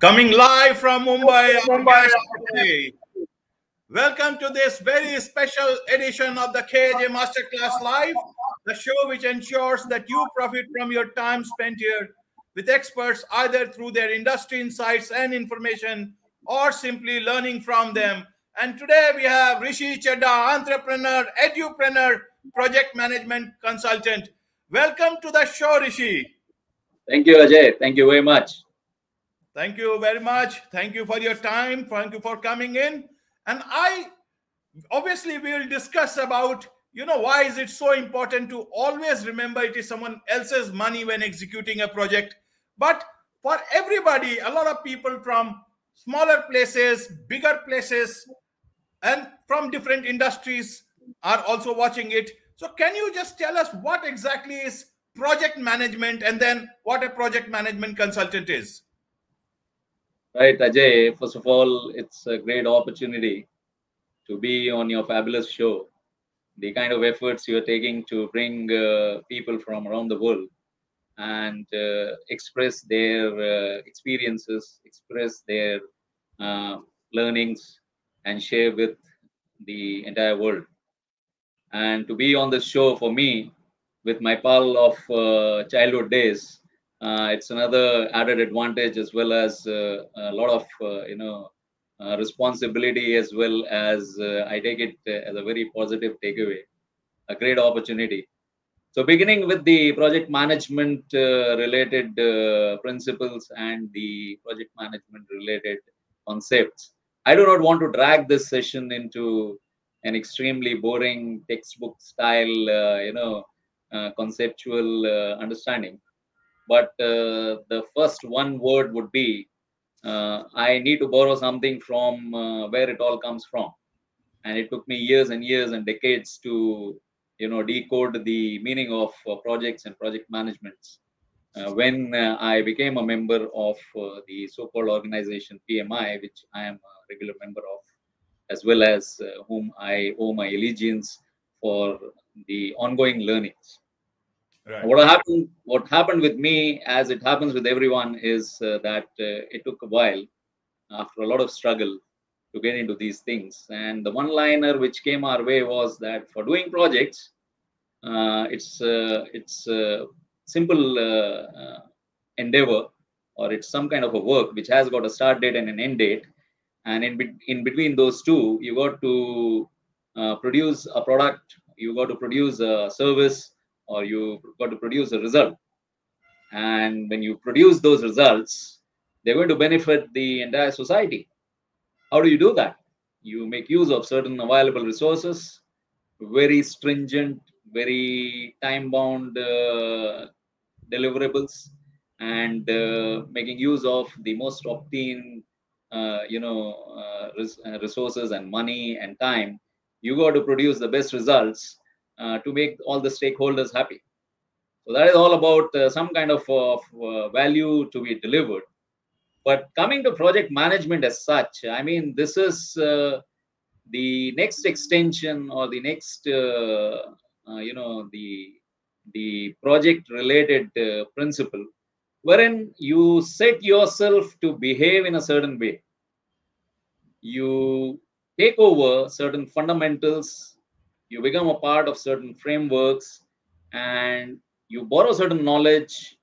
Coming live from Mumbai, Mumbai. Welcome to this very special edition of the KJ Masterclass Live, the show which ensures that you profit from your time spent here with experts either through their industry insights and information or simply learning from them. And today we have Rishi Chaddha, entrepreneur, edupreneur, project management consultant. Welcome to the show, Rishi. Thank you, Ajay. Thank you very much. Thank you very much. Thank you for your time. Thank you for coming in. And I obviously we will discuss about you know why is it so important to always remember it is someone else's money when executing a project but for everybody a lot of people from smaller places bigger places and from different industries are also watching it so can you just tell us what exactly is project management and then what a project management consultant is Right, Ajay. First of all, it's a great opportunity to be on your fabulous show. The kind of efforts you're taking to bring uh, people from around the world and uh, express their uh, experiences, express their uh, learnings, and share with the entire world. And to be on this show for me, with my pal of uh, childhood days, it's another added advantage as well as uh, a lot of uh, you know uh, responsibility as well as uh, I take it as a very positive takeaway, a great opportunity. So beginning with the project management related principles and the project management related concepts. I do not want to drag this session into an extremely boring textbook style, you know, conceptual understanding but uh, the first one word would be uh, I need to borrow something from uh, where it all comes from. And it took me years and years and decades to, you know, decode the meaning of uh, projects and project managements. Uh, when uh, I became a member of the so-called organization PMI, which I am a regular member of, as well as whom I owe my allegiance for the ongoing learnings. Right. What happened? What happened with me, as it happens with everyone, is uh, that uh, it took a while, after a lot of struggle, to get into these things. And the one-liner which came our way was that for doing projects, uh, it's uh, it's a simple uh, uh, endeavor, or it's some kind of a work which has got a start date and an end date. And in be- in between those two, you got to produce a product, you got to produce a service or you've got to produce a result. And when you produce those results, they're going to benefit the entire society. How do you do that? You make use of certain available resources, very stringent, very time bound uh, deliverables, and uh, making use of the most obtain uh, you know uh, res- uh, resources and money and time you got to produce the best results to make all the stakeholders happy. So that is all about uh, some kind of, of uh, value to be delivered. But coming to project management as such, I mean, this is the next extension or the next, you know, the the project related uh, principle wherein you set yourself to behave in a certain way you take over certain fundamentals you become a part of certain frameworks and you borrow certain knowledge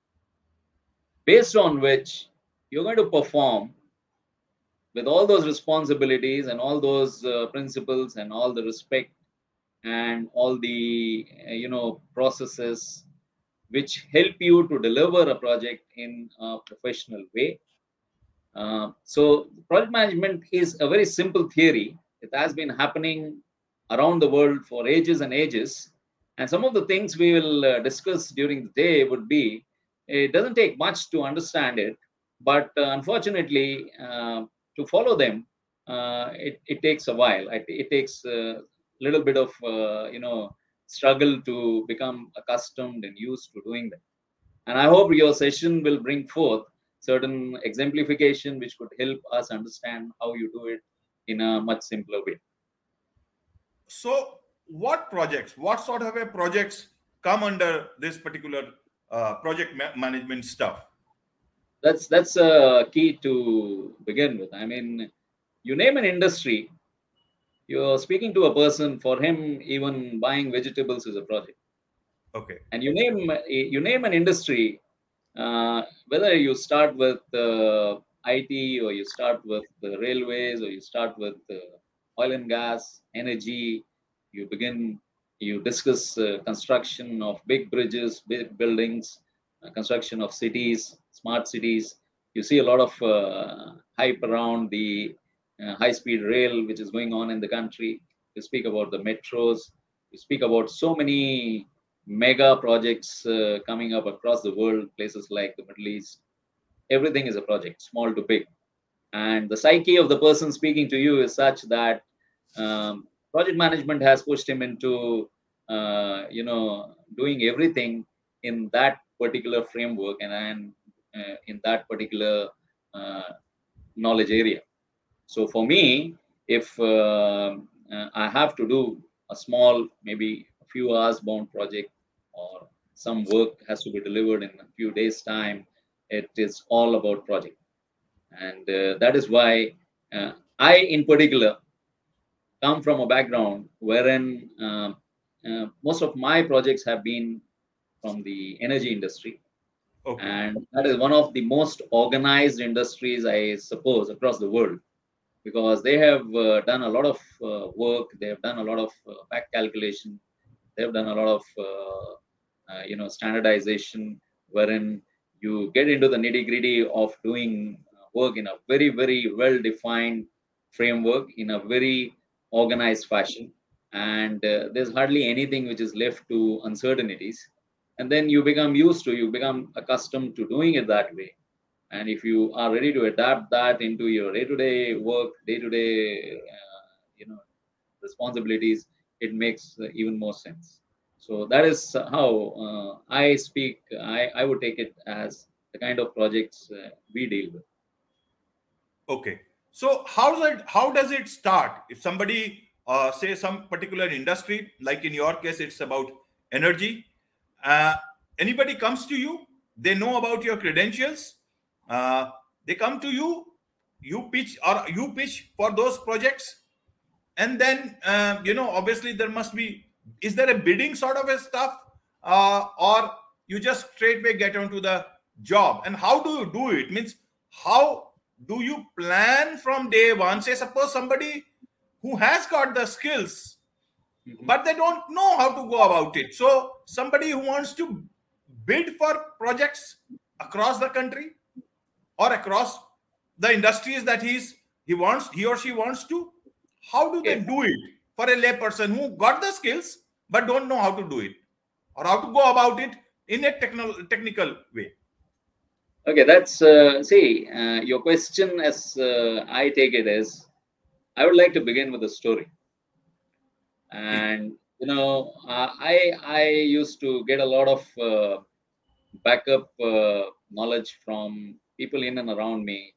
based on which you're going to perform with all those responsibilities and all those uh, principles and all the respect and all the uh, you know processes which help you to deliver a project in a professional way. Uh, so project management is a very simple theory. It has been happening around the world for ages and ages. And some of the things we will uh, discuss during the day would be it doesn't take much to understand it, but uh, unfortunately, uh, to follow them, uh, it, it takes a while. It, it takes a little bit of uh, you know struggle to become accustomed and used to doing that. And I hope your session will bring forth certain exemplification which could help us understand how you do it in a much simpler way so what projects what sort of a projects come under this particular uh, project ma- management stuff that's that's a key to begin with. I mean, you name an industry, you're speaking to a person. For him, even buying vegetables is a project. Okay. And you name you name an industry, uh, whether you start with uh, IT or you start with the railways or you start with uh, oil and gas, energy. You begin you discuss uh, construction of big bridges, big buildings, uh, construction of cities, smart cities. You see a lot of uh, hype around the uh, high speed rail, which is going on in the country. You speak about the metros. You speak about so many mega projects uh, coming up across the world, places like the Middle East. Everything is a project, small to big. And the psyche of the person speaking to you is such that um, project management has pushed him into, uh, you know, doing everything in that particular framework and, and uh, in that particular uh, knowledge area. So for me, if uh, I have to do a small, maybe a few hours bound project or some work has to be delivered in a few days time, it is all about project. And uh, that is why uh, I, in particular, come from a background wherein uh, most of my projects have been from the energy industry Okay. And that is one of the most organized industries, I suppose, across the world, because they have uh, done a lot of uh, work. They have done a lot of uh, back calculation. They have done a lot of, uh, uh, you know, standardization, wherein you get into the nitty gritty of doing work in a very, very well defined framework in a very organized fashion. And uh, there's hardly anything which is left to uncertainties. And then you become used to you become accustomed to doing it that way. And if you are ready to adapt that into your day-to-day work day-to-day uh, you know responsibilities it makes uh, even more sense. So that is how uh, i speak I, I would take it as the kind of projects uh, we deal with okay. So how does it how does it start? If somebody uh, say some particular industry like in your case it's about energy uh, anybody comes to you they know about your credentials uh, they come to you you pitch or you pitch for those projects and then uh, you know obviously there must be is there a bidding sort of a stuff uh, or you just straightway get onto the job? And how do you do it? Means how do you plan from day one say suppose somebody who has got the skills Mm-hmm. but they don't know how to go about it. So somebody who wants to bid for projects across the country or across the industries that he's he wants he or she wants to, how do they do it for a layperson who got the skills but don't know how to do it or how to go about it in a technical technical way? Okay, that's uh, see uh, your question as uh, I take it is I would like to begin with a story. And you know uh, i i used to get a lot of uh, backup uh, knowledge from people in and around me.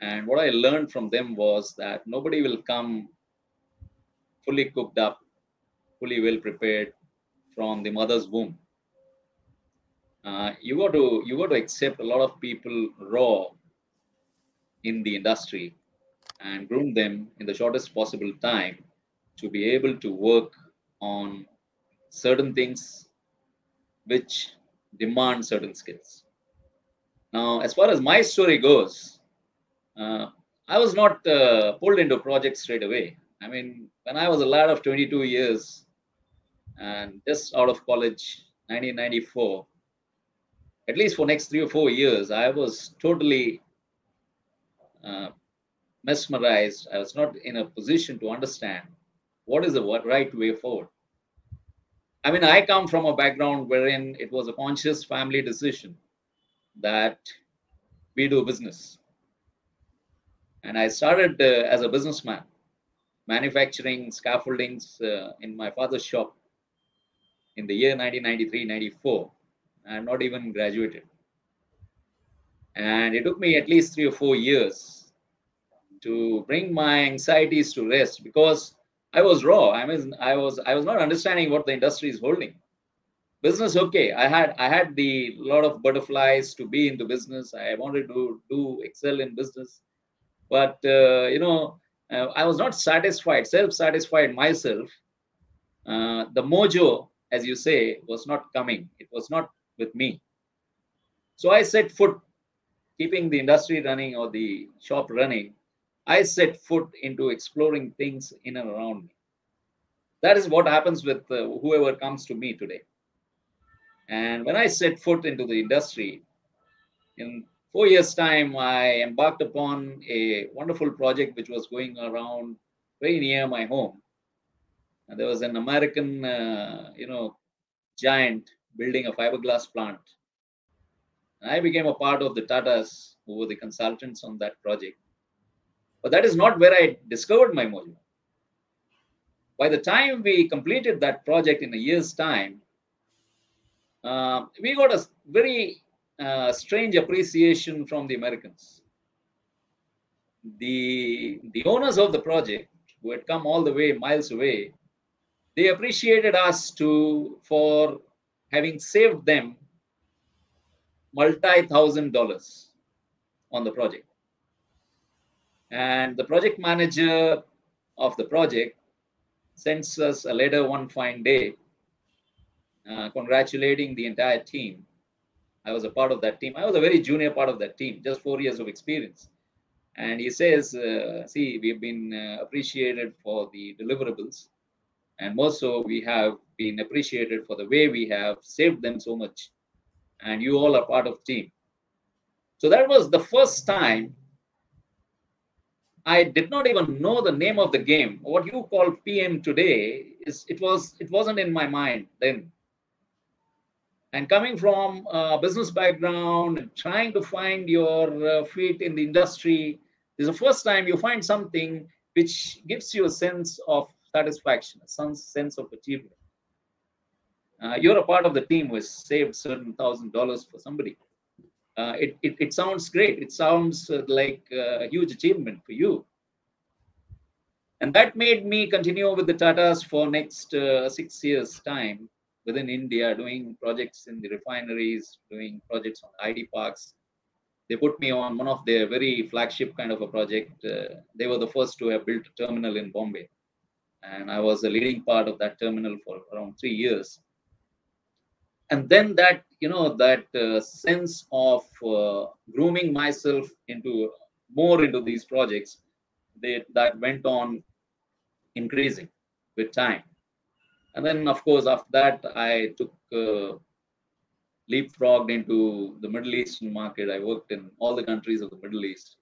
And what i learned from them was that nobody will come fully cooked up fully well prepared from the mother's womb uh, you got to you got to accept a lot of people raw in the industry and groom them in the shortest possible time to be able to work on certain things which demand certain skills. Now, as far as my story goes, uh, I was not uh, pulled into projects straight away. I mean, when I was a lad of 22 years and just out of college, 1994, at least for next three or four years, I was totally uh, mesmerized. I was not in a position to understand what is the right way forward. I mean i come from a background wherein it was a conscious family decision that we do business. And i started uh, as a businessman manufacturing scaffoldings uh, in my father's shop in the year 1993-94 i had not even graduated. And it took me at least three or four years to bring my anxieties to rest because I was raw. I mean, I was I was not understanding what the industry is holding. business okay. I had i had the lot of butterflies to be into business. I wanted to do excel in business. But uh, you know uh, i was not satisfied self satisfied myself. Uh, the mojo as you say was not coming. It was not with me. So i set foot keeping the industry running or the shop running i set foot into exploring things in and around me. That is what happens with uh, whoever comes to me today. And when I set foot into the industry, in four years' time, I embarked upon a wonderful project which was going around very near my home. And there was an American, uh, you know, giant building a fiberglass plant. And I became a part of the Tatas who were the consultants on that project. But that is not where I discovered my mojo. By the time we completed that project in a year's time, uh, we got a very uh, strange appreciation from the Americans. The, the owners of the project, who had come all the way miles away, they appreciated us to for having saved them multi-thousand dollars on the project. And the project manager of the project sends us a letter one fine day uh, congratulating the entire team. I was a part of that team. I was a very junior part of that team, just four years of experience. And he says, uh, see, we've been uh, appreciated for the deliverables. And more so, we have been appreciated for the way we have saved them so much. And you all are part of the team. So that was the first time I did not even know the name of the game. What you call PM today is it was it wasn't in my mind then and coming from a business background and trying to find your uh, feet in the industry this is the first time you find something which gives you a sense of satisfaction a sense of achievement uh, you're a part of the team who has saved certain thousand dollars for somebody uh, it, it, it, sounds great it sounds uh, like a huge achievement for you and that made me continue with the tatas for next uh, six years time within India doing projects in the refineries, doing projects on IT parks. They put me on one of their very flagship kind of a project. Uh, they were the first to have built a terminal in Bombay. And I was a leading part of that terminal for around three years. And then that, you know, that uh, sense of uh, grooming myself into more into these projects, they, that went on increasing with time and then, of course, after that, I took uh, leapfrogged into the Middle Eastern market. I worked in all the countries of the Middle East.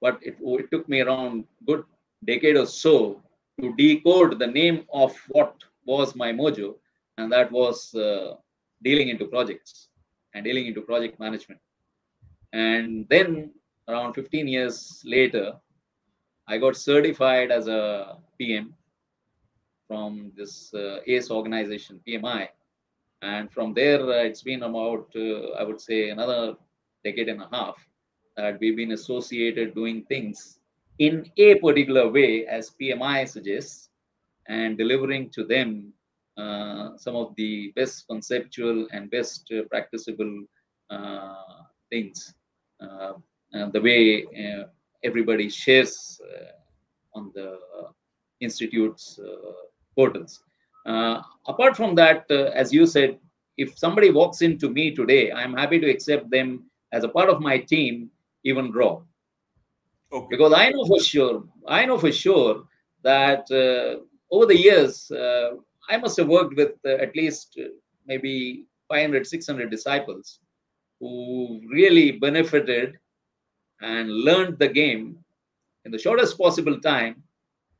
But it, it took me around good decade or so to decode the name of what was my mojo, and that was uh, dealing into projects and dealing into project management. And then, around 15 years later, I got certified as a PM from this uh, ACE organization, PMI. And from there, uh, it's been about, uh, I would say, another decade and a half that we've been associated doing things in a particular way, as PMI suggests, and delivering to them some of the best conceptual and best uh, practicable uh, things. and the way everybody shares on the institute's portals. Uh, apart from that, uh, as you said, if somebody walks into me today, I'm happy to accept them as a part of my team, even raw. Okay. Because I know for sure, I know for sure that uh, over the years, uh, I must have worked with uh, at least uh, maybe 500, 600 disciples who really benefited and learned the game in the shortest possible time,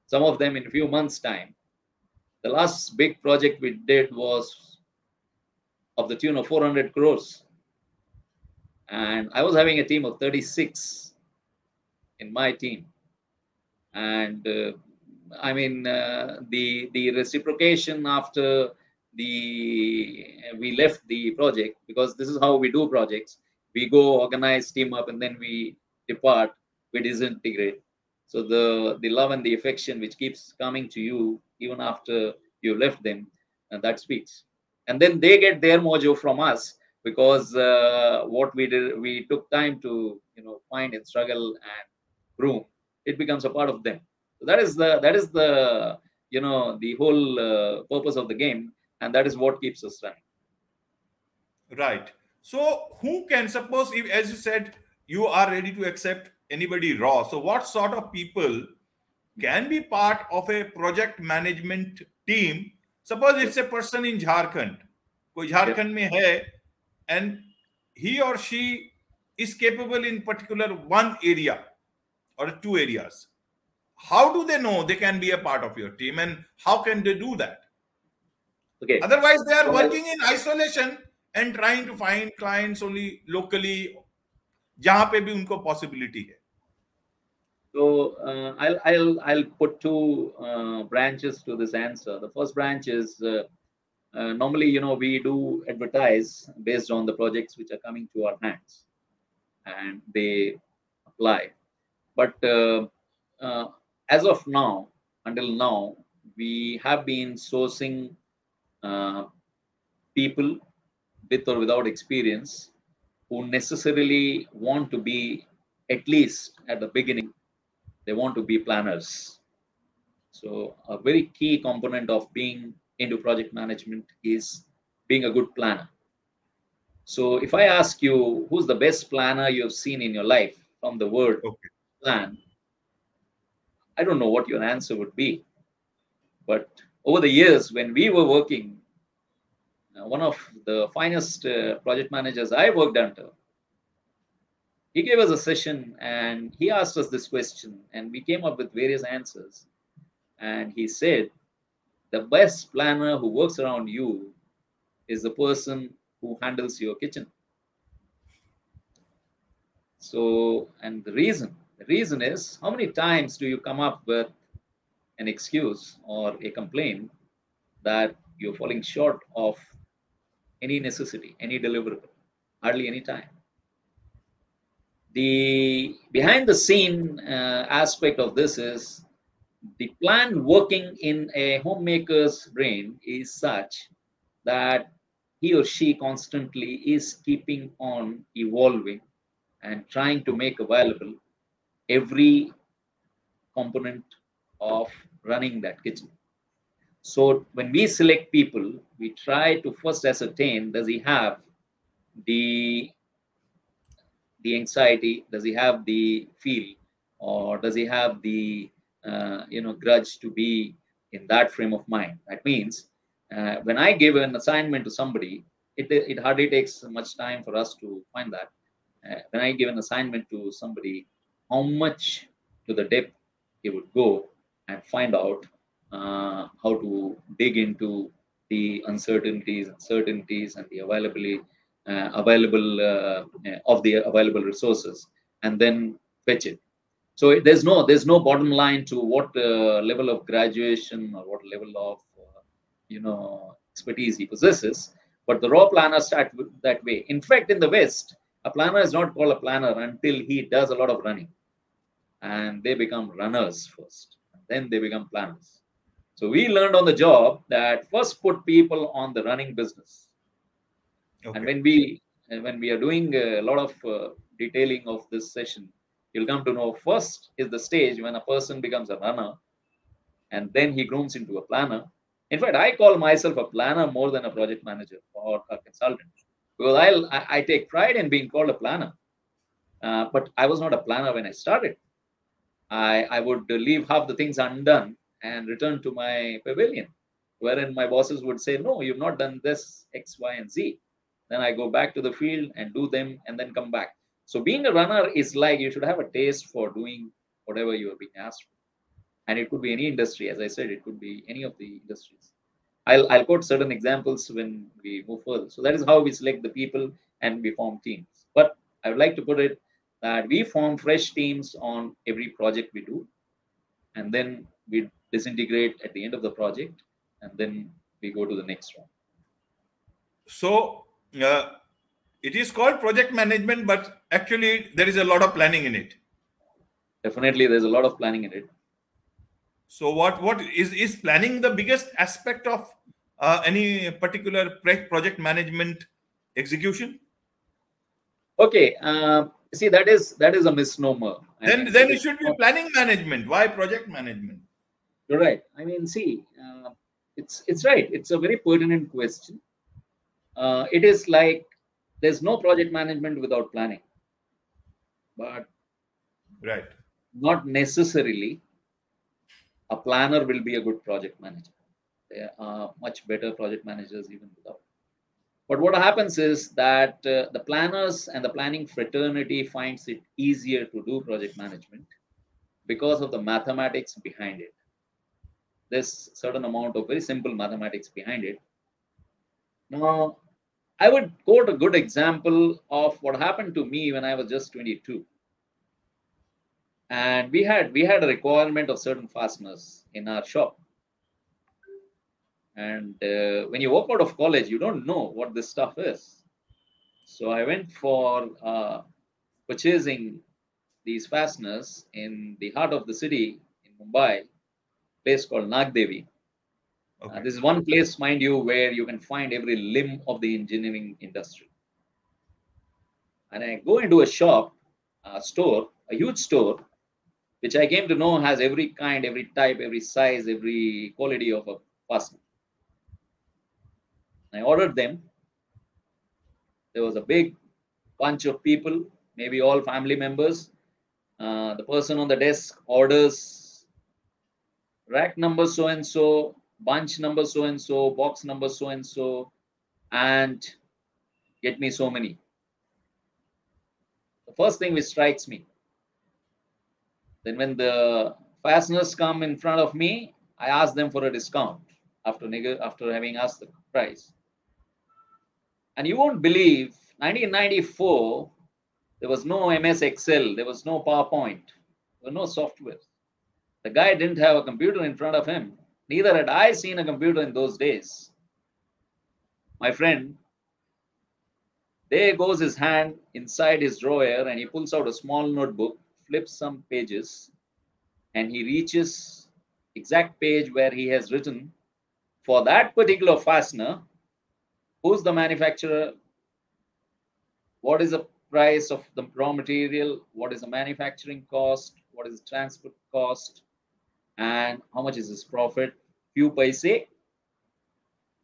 some of them in a few months' time the last big project we did was of the tune of 400 crores. And I was having a team of 36 in my team. And uh, I mean, uh, the, the reciprocation after the we left the project because this is how we do projects. We go organize, team up, and then we depart, we disintegrate. So the the love and the affection which keeps coming to you even after you left them, and that speaks. and then they get their mojo from us because uh, what we did we took time to you know find and struggle and groom it becomes a part of them that is the that is the you know the whole uh, purpose of the game and that is what keeps us running right so who can suppose if as you said you are ready to accept anybody raw so what sort of people can be part of a project management team suppose it's a person in jharkhand कोई झारखंड में है and he or she is capable in particular one area or two areas how do they know they can be a part of your team and how can they do that okay otherwise they are working in isolation and trying to find clients only locally जहां पे भी उनको possibility है so uh, I'll I'll I'll put two uh, branches to this answer. The first branch is uh, uh, normally you know we do advertise based on the projects which are coming to our hands and they apply but uh, uh, as of now until now we have been sourcing uh, people with or without experience who necessarily want to be at least at the beginning they want to be planners so a very key component of being into project management is being a good planner. So if I ask you who's the best planner you've seen in your life from the word okay. plan, I don't know what your answer would be. But over the years, when we were working, uh, one of the finest uh, project managers I worked under, he gave us a session and he asked us this question, and we came up with various answers. And he said, the best planner who works around you is the person who handles your kitchen so and the reason the reason is how many times do you come up with an excuse or a complaint that you're falling short of any necessity any deliverable hardly any time? The behind the scene uh, aspect of this is the plan working in a homemaker's brain is such that he or she constantly is keeping on evolving and trying to make available every component of running that kitchen. So when we select people, we try to first ascertain does he have the the anxiety, does he have the feel, or does he have the uh, you know grudge to be in that frame of mind that means uh, when i give an assignment to somebody it, it hardly takes much time for us to find that uh, when i give an assignment to somebody how much to the depth he would go and find out uh, how to dig into the uncertainties and certainties and the availability uh, available uh, of the available resources and then fetch it. So there's no there's no bottom line to what uh, level of graduation or what level of uh, you know expertise he possesses but the raw planners start that way. In fact in the west a planner is not called a planner until he does a lot of running and they become runners first then they become planners so we learned on the job that first put people on the running business okay. and when we when we are doing a lot of uh, detailing of this session you'll come to know first is the stage when a person becomes a runner and then he grooms into a planner. In fact, I call myself a planner more than a project manager or a consultant because I, I take pride in being called a planner. Uh, but I was not a planner when I started. I, I would leave half the things undone and return to my pavilion, wherein my bosses would say, No, you've not done this X, Y, and Z. Then I go back to the field and do them and then come back. So being a runner is like you should have a taste for doing whatever you are being asked for. And it could be any industry, as I said, it could be any of the industries. I'll, I'll quote certain examples when we move further. So that is how we select the people and we form teams. But I would like to put it that we form fresh teams on every project we do. And then we disintegrate at the end of the project and then we go to the next one. So, uh, it is called project management but actually there is a lot of planning in it definitely there's a lot of planning in it so what what is is planning the biggest aspect of uh, any particular project management execution? Okay, uh, see that is that is a misnomer. Then then it should be planning management. Why project management? You're right. I mean, see, uh, it's it's right. It's a very pertinent question. Uh, it is like there's no project management without planning, but right, not necessarily a planner will be a good project manager. There are much better project managers even without. But what happens is that uh, the planners and the planning fraternity finds it easier to do project management because of the mathematics behind it. There's certain amount of very simple mathematics behind it. Now, I would quote a good example of what happened to me when I was just 22 and we had we had a requirement of certain fasteners in our shop and uh, when you walk out of college you don't know what this stuff is so i went for uh, purchasing these fasteners in the heart of the city in mumbai place called nagdevi uh, okay. uh, this is one place mind you where you can find every limb of the engineering industry and i go into a shop a store a huge store which I came to know has every kind, every type, every size, every quality of a fastener. I ordered them. There was a big bunch of people, maybe all family members. Uh, the person on the desk orders rack number so and so, bunch number so and so, box number so and so, and get me so many. The first thing which strikes me then when the fasteners come in front of me, I ask them for a discount after after having asked the price. And you won't believe, 1994, there was no MS Excel, there was no PowerPoint, there was no software. The guy didn't have a computer in front of him. Neither had I seen a computer in those days. My friend, there goes his hand inside his drawer and he pulls out a small notebook flips some pages and he reaches exact page where he has written for that particular fastener who's the manufacturer? What is the price of the raw material? What is the manufacturing cost? What is the transport cost? And how much is his profit? Few paise.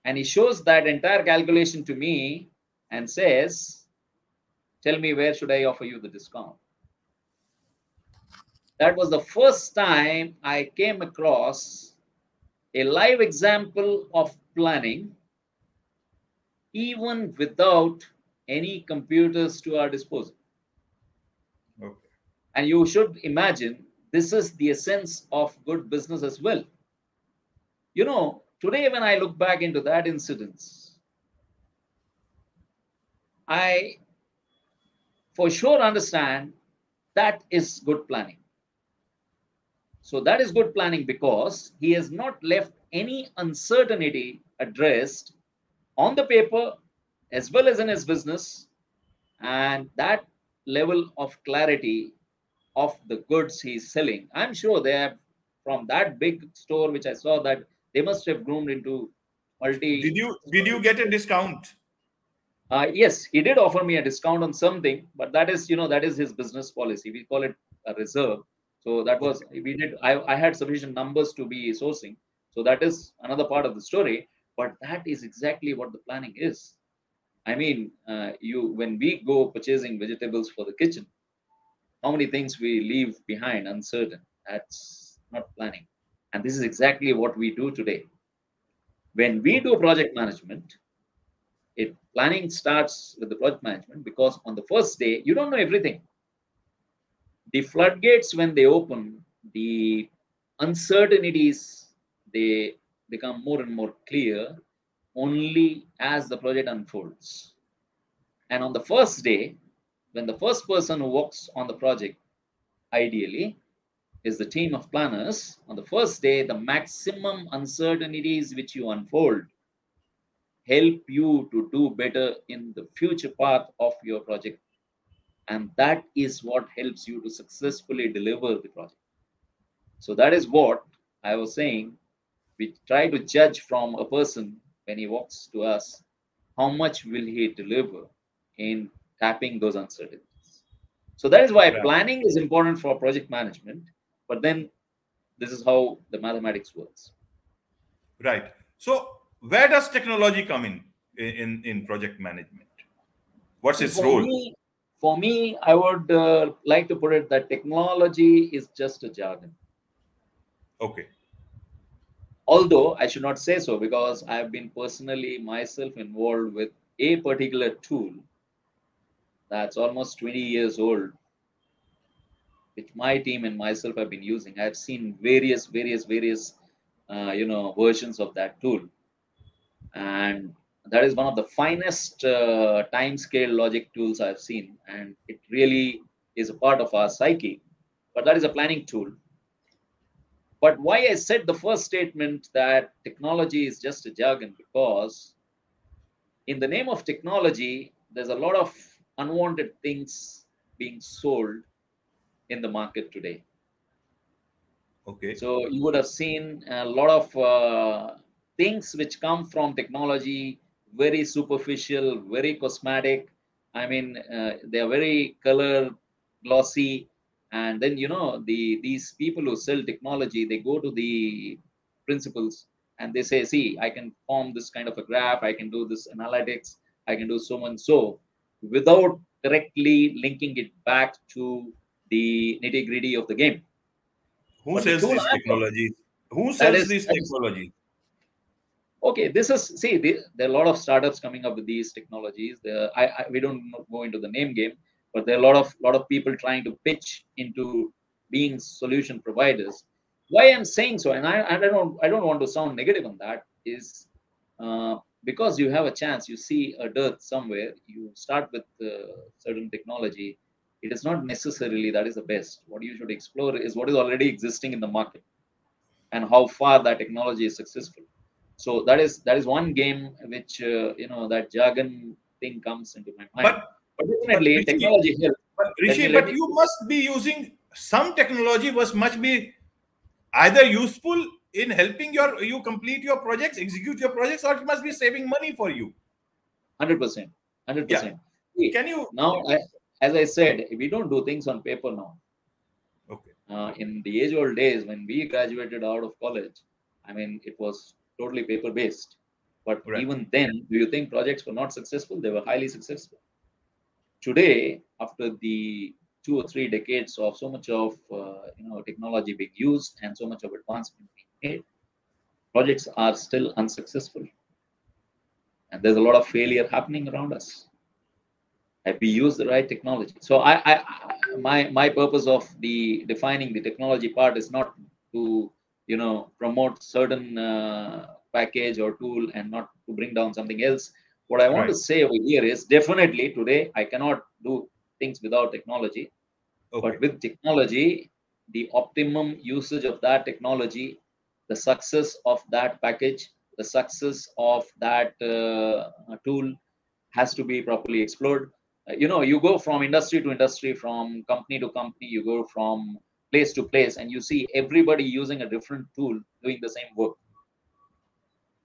And he shows that entire calculation to me and says tell me where should i offer you the discount? That was the first time I came across a live example of planning, even without any computers to our disposal. Okay. And you should imagine this is the essence of good business as well. You know, today when I look back into that incident, I for sure understand that is good planning. So that is good planning because he has not left any uncertainty addressed on the paper as well as in his business. And that level of clarity of the goods he's selling, I'm sure they have from that big store which I saw that they must have groomed into multi. Did you did you get a discount? Uh, yes, he did offer me a discount on something, but that is you know that is his business policy. We call it a reserve so that was we did. I, I had sufficient numbers to be sourcing. So that is another part of the story. But that is exactly what the planning is. I mean, uh, you when we go purchasing vegetables for the kitchen, how many things we leave behind uncertain? That's not planning. And this is exactly what we do today. When we do project management, it planning starts with the project management because on the first day you don't know everything the floodgates when they open the uncertainties they become more and more clear only as the project unfolds. And on the first day when the first person who works on the project ideally is the team of planners on the first day the maximum uncertainties which you unfold help you to do better in the future path of your project. And that is what helps you to successfully deliver the project. So that is what i was saying we try to judge from a person when he walks to us, how much will he deliver in tapping those uncertainties? So that is why Right. planning is important for project management. But then this is how the mathematics works. Right. So where does technology come in in in project management? What's its for role? Me, for me, I would uh, like to put it that technology is just a jargon. Okay. Although I should not say so because I have been personally myself involved with a particular tool that's almost 20 years old, which my team and myself have been using. I've seen various, various, various, uh, you know, versions of that tool, and that is one of the finest uh, time scale logic tools I've seen, and it really is a part of our psyche. But that is a planning tool. But why I said the first statement that technology is just a jargon because, in the name of technology, there's a lot of unwanted things being sold in the market today. Okay. So you would have seen a lot of uh, things which come from technology, very superficial, very cosmetic. I mean, uh, they are very color glossy, and then you know the these people who sell technology, they go to the principals and they say, "See, I can form this kind of a graph. I can do this analytics. I can do so and so," without directly linking it back to the nitty gritty of the game. Who But the sells these technologies? Who sells is- these technologies? okay this is see the, there are a lot of startups coming up with these technologies there I, I we don't go into the name game but there are a lot of lot of people trying to pitch into being solution providers. Why i'm saying so and i, I don't i don't want to sound negative on that is uh, because you have a chance you see a dearth somewhere you start with uh, certain technology it is not necessarily that is the best. What you should explore is what is already existing in the market and how far that technology is successful. So that is that is one game which uh, you know that jargon thing comes into my mind. But but definitely Rishi- technology helps but Rishi, but you must be using some technology was must be either useful in helping your you complete your projects, execute your projects, or it must be saving money for you. 100% 100% Can you now I, as i said we don't do things on paper now. Okay. uh, in the age old days when we graduated out of college i mean it was totally paper based but Right. even then do you think projects were not successful? They were highly successful today after the two or three decades of so much of uh, you know technology being used and so much of advancement being made projects are still unsuccessful. And there's a lot of failure happening around us. If we use the right technology? So I, I I- my my purpose of the defining the technology part is not to you know promote certain uh, package or tool and not to bring down something else what i want to say over here is definitely today i cannot do things without technology Okay. but with technology the optimum usage of that technology the success of that package the success of that uh, tool has to be properly explored. Uh, you know you go from industry to industry from company to company you go from place to place and you see everybody using a different tool doing the same work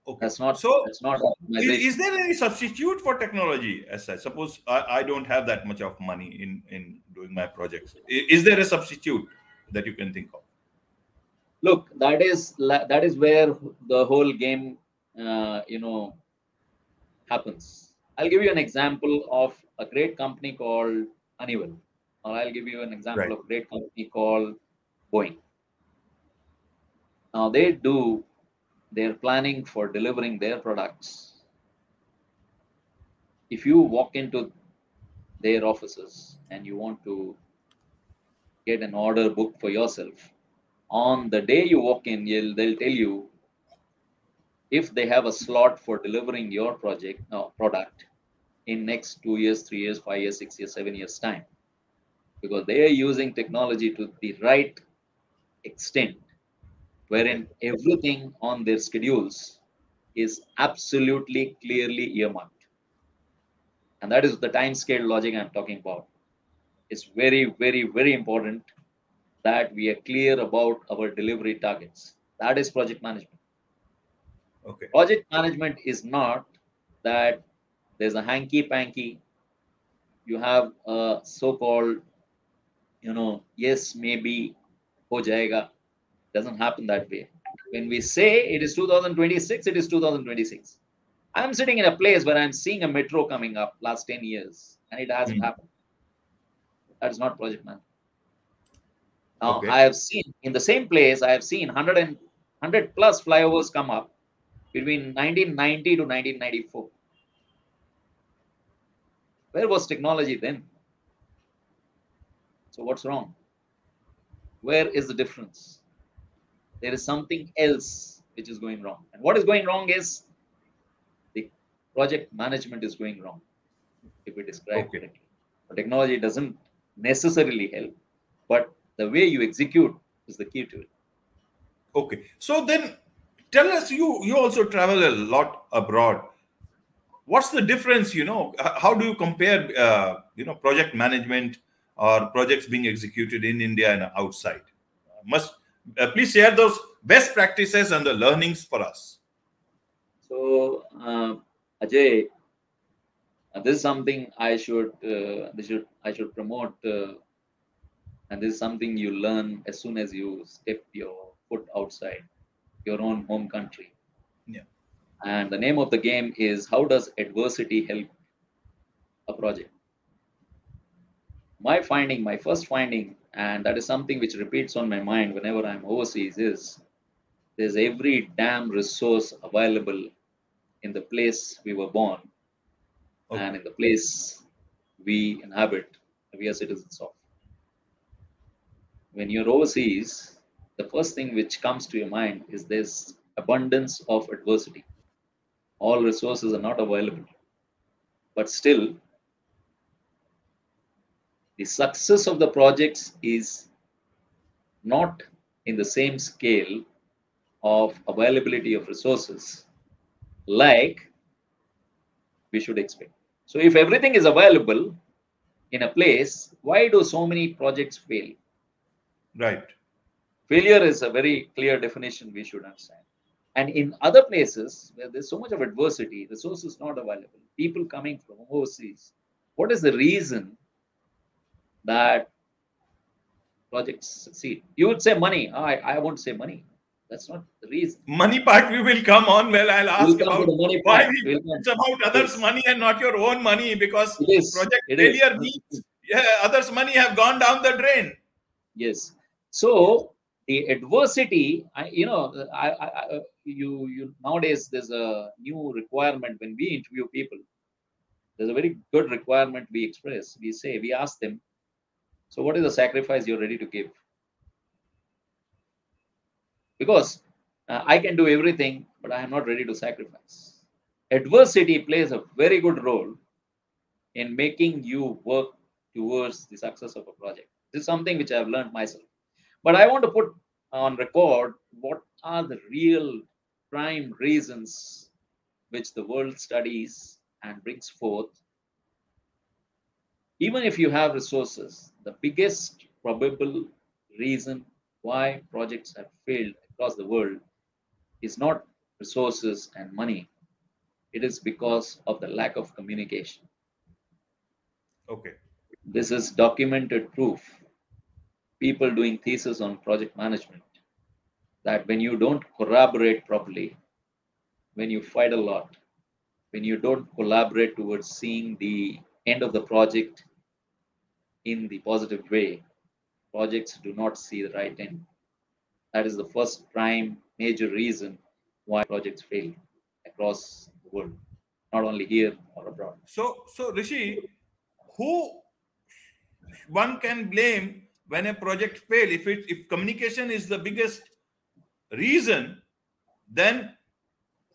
okay. that's not so. that's not Is, is there any substitute for technology as such? Suppose I, I don't have that much of money in in doing my projects. Is there a substitute that you can think of? look that is that is where the whole game uh, you know happens i'll give you an example of a great company called honeywell or i'll give you an example Right. of a great company called boeing now they do their planning for delivering their products. If you walk into their offices and you want to get an order book for yourself on the day you walk in they'll tell you if they have a slot for delivering your project no, product in next two years three years five years six years seven years time. Because they are using technology to the right extent wherein everything on their schedules is absolutely clearly earmarked and that is the time scale logic i'm talking about it's very very very important that we are clear about our delivery targets that is project management Okay. Project management is not that there's a hanky panky. You have a so-called, you know, yes, maybe, ho jayega. Doesn't happen that way. When we say it is 2026, it is 2026. I'm sitting in a place where I'm seeing a metro coming up last 10 years, and it hasn't Hmm. happened. That is not project man Now, Okay. I have seen in the same place, I have seen 100 and 100 plus flyovers come up between 1990 to 1994. Where was technology then? So, what's wrong? Where is the difference? There is something else which is going wrong. And what is going wrong is the project management is going wrong, if we describe Okay. correctly. Technology doesn't necessarily help, but the way you execute is the key to it. Okay. So then tell us you you also travel a lot abroad. What's the difference, you know? How do you compare uh, you know project management or projects being executed in India and outside? Must uh, please share those best practices and the learnings for us. So, uh, Ajay, uh, this is something I should, uh, this should I should promote, uh, and this is something you learn as soon as you step your foot outside your own home country. Yeah. And the name of the game is how does adversity help a project? My finding, my first finding, and that is something which repeats on my mind whenever I'm overseas, is there's every damn resource available in the place we were born Okay. and in the place we inhabit, we are citizens of. When you're overseas, the first thing which comes to your mind is this abundance of adversity. All resources are not available, but still, the success of the projects is not in the same scale of availability of resources like we should expect. So, if everything is available in a place, why do so many projects fail? Right. Failure is a very clear definition we should understand. And in other places where there's so much of adversity, resources not available, people coming from overseas, what is the reason that projects succeed? You would say money. Ah, I, I won't say money. That's not the reason. Money part we will come on. Well, I'll We'll ask about the money why we- We'll come- it's about others' money and not your own money because is. project It is. failure means yeah, others' money have gone down the drain. Yes. So the adversity, I, you know, I, I, I, you, you nowadays there's a new requirement when we interview people. There's a very good requirement we express. We say we ask them, so what is the sacrifice you're ready to give? Because uh, I can do everything, but I am not ready to sacrifice. Adversity plays a very good role in making you work towards the success of a project. This is something which I've learned myself. But I want to put on record what are the real prime reasons which the world studies and brings forth. Even if you have resources, the biggest probable reason why projects have failed across the world is not resources and money. It is because of the lack of communication. Okay. This is documented proof. People doing thesis on project management that when you don't collaborate properly, when you fight a lot, when you don't collaborate towards seeing the end of the project in the positive way, projects do not see the right end. That is the first prime major reason why projects fail across the world, not only here or abroad. So, so Rishi, who one can blame when a project fail? If it if communication is the biggest reason, then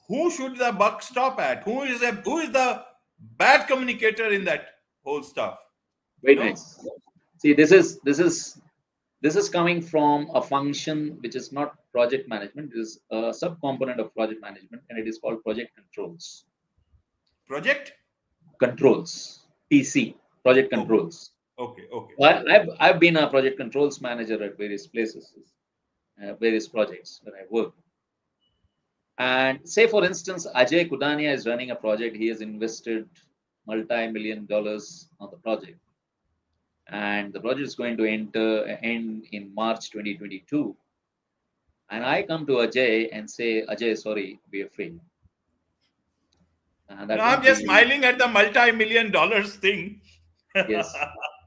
who should the buck stop at? Who is a who is the bad communicator in that whole stuff? Very No. nice. See, this is this is this is coming from a function which is not project management. It is a subcomponent of project management, and it is called project controls. Project? Controls, PC, project Oh. controls. Okay, okay. I, I've I've been a project controls manager at various places, uh, various projects where I work. And say, for instance, Ajay Khudania is running a project. He has invested multi-million dollars on the project, and the project is going to enter end in March 2022. And I come to Ajay and say, Ajay, sorry, we are failed. No, I'm just smiling at the multi-million dollars thing. yes.